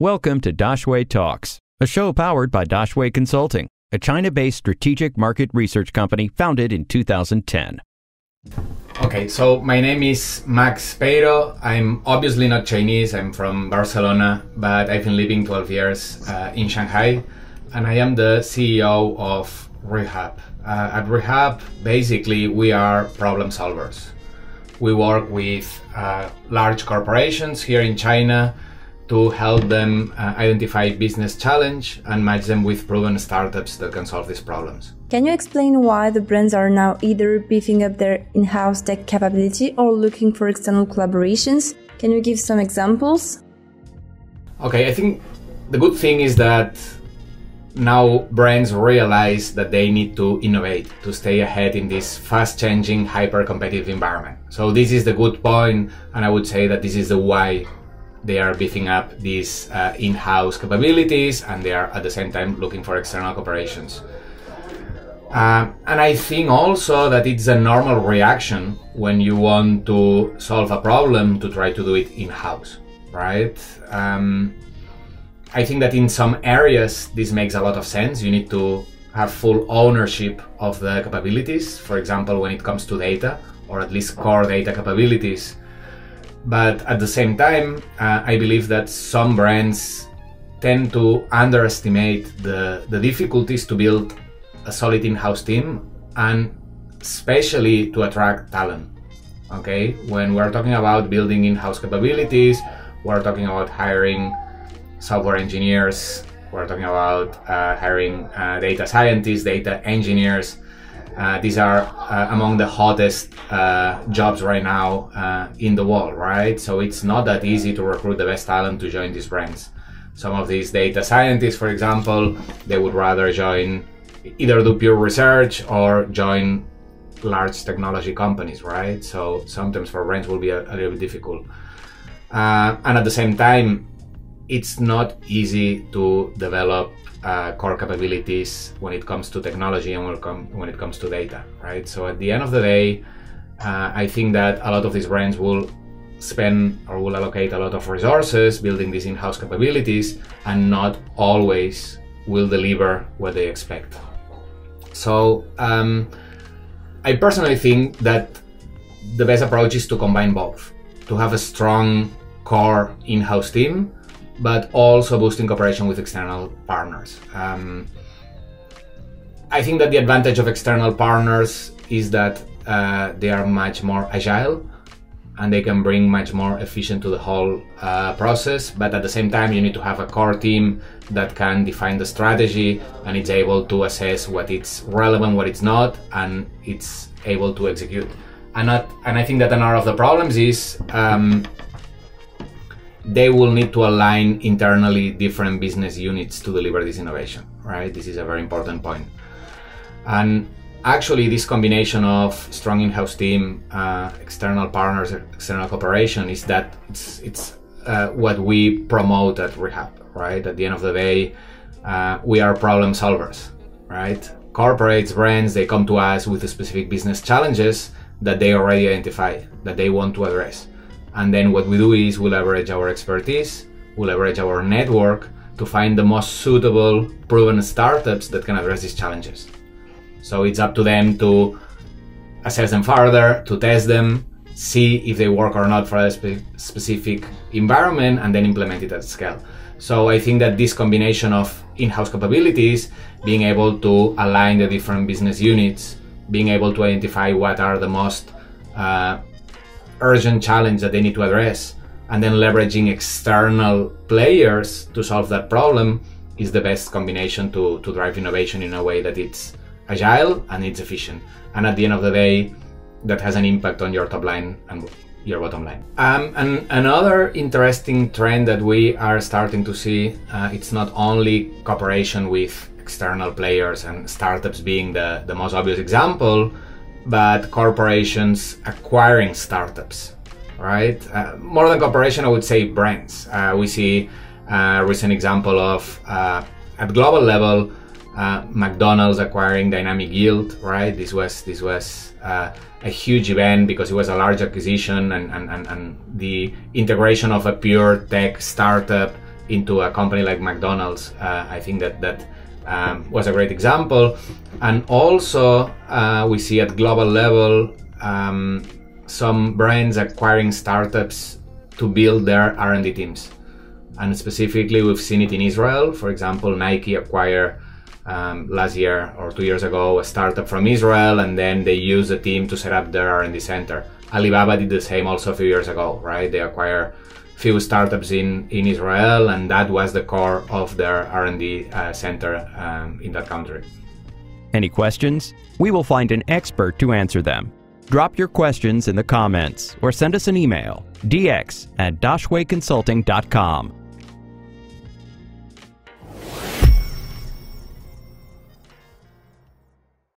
Welcome to Daxue Talks, a show powered by Daxue Consulting, a China based strategic market research company founded in 2010. Okay, so my name is Max Peiro. I'm obviously not Chinese, I'm from Barcelona, but I've been living 12 years uh, in Shanghai, and I am the CEO of Rehab. Uh, at Rehab, basically, we are problem solvers. We work with uh, large corporations here in China to help them uh, identify business challenge and match them with proven startups that can solve these problems. Can you explain why the brands are now either beefing up their in-house tech capability or looking for external collaborations? Can you give some examples? Okay, I think the good thing is that now brands realize that they need to innovate to stay ahead in this fast changing hyper competitive environment so this is the good point and i would say that this is the why they are beefing up these uh, in-house capabilities and they are at the same time looking for external cooperations uh, and i think also that it's a normal reaction when you want to solve a problem to try to do it in-house right um, I think that in some areas this makes a lot of sense. You need to have full ownership of the capabilities, for example, when it comes to data, or at least core data capabilities. But at the same time, uh, I believe that some brands tend to underestimate the, the difficulties to build a solid in house team and especially to attract talent. Okay, when we're talking about building in house capabilities, we're talking about hiring software engineers. We're talking about uh, hiring uh, data scientists, data engineers. Uh, these are uh, among the hottest uh, jobs right now uh, in the world, right? So it's not that easy to recruit the best talent to join these brands. Some of these data scientists, for example, they would rather join either do pure research or join large technology companies, right? So sometimes for brands will be a, a little bit difficult. and at the same time, it's not easy to develop uh, core capabilities when it comes to technology and when it comes to data, right? So at the end of the day, uh, I think that a lot of these brands will spend or will allocate a lot of resources building these in-house capabilities and not always will deliver what they expect. So um, I personally think that the best approach is to combine both, to have a strong core in-house team but also boosting cooperation with external partners. Um, I think that the advantage of external partners is that uh, they are much more agile and they can bring much more efficient to the whole uh, process. But at the same time, you need to have a core team that can define the strategy and it's able to assess what it's relevant, what it's not, and it's able to execute. And, and I think that another of the problems is um, they will need to align internally different business units to deliver this innovation, right? This is a very important point. And actually, this combination of strong in-house team, uh, external partners, external cooperation is that it's it's uh, what we promote at Rehab, right? At the end of the day, uh, we are problem solvers, right? Corporates, brands, they come to us with specific business challenges that they already identify that they want to address and then what we do is we leverage our expertise, we leverage our network to find the most suitable, proven startups that can address these challenges. So it's up to them to assess them further, to test them, see if they work or not for a spe- specific environment, and then implement it at scale. So I think that this combination of in-house capabilities, being able to align the different business units, being able to identify what are the most uh, urgent challenge that they need to address and then leveraging external players to solve that problem is the best combination to, to drive innovation in a way that it's agile and it's efficient. And at the end of the day, that has an impact on your top line and your bottom line. Um, and another interesting trend that we are starting to see, uh, it's not only cooperation with external players and startups being the, the most obvious example, but corporations acquiring startups, right? Uh, more than corporation, I would say brands. Uh, we see a recent example of uh, at global level, uh, McDonald's acquiring Dynamic Yield, right? This was this was uh, a huge event because it was a large acquisition and, and, and, and the integration of a pure tech startup into a company like McDonald's. Uh, I think that that um, was a great example. And also, uh, we see at global level um, some brands acquiring startups to build their R&D teams. And specifically, we've seen it in Israel. For example, Nike acquired um, last year or two years ago a startup from Israel, and then they used the team to set up their R&D center. Alibaba did the same also a few years ago, right? They acquired few startups in, in Israel, and that was the core of their R&D uh, center um, in that country. Any questions? We will find an expert to answer them. Drop your questions in the comments or send us an email, dx at daxueconsulting.com.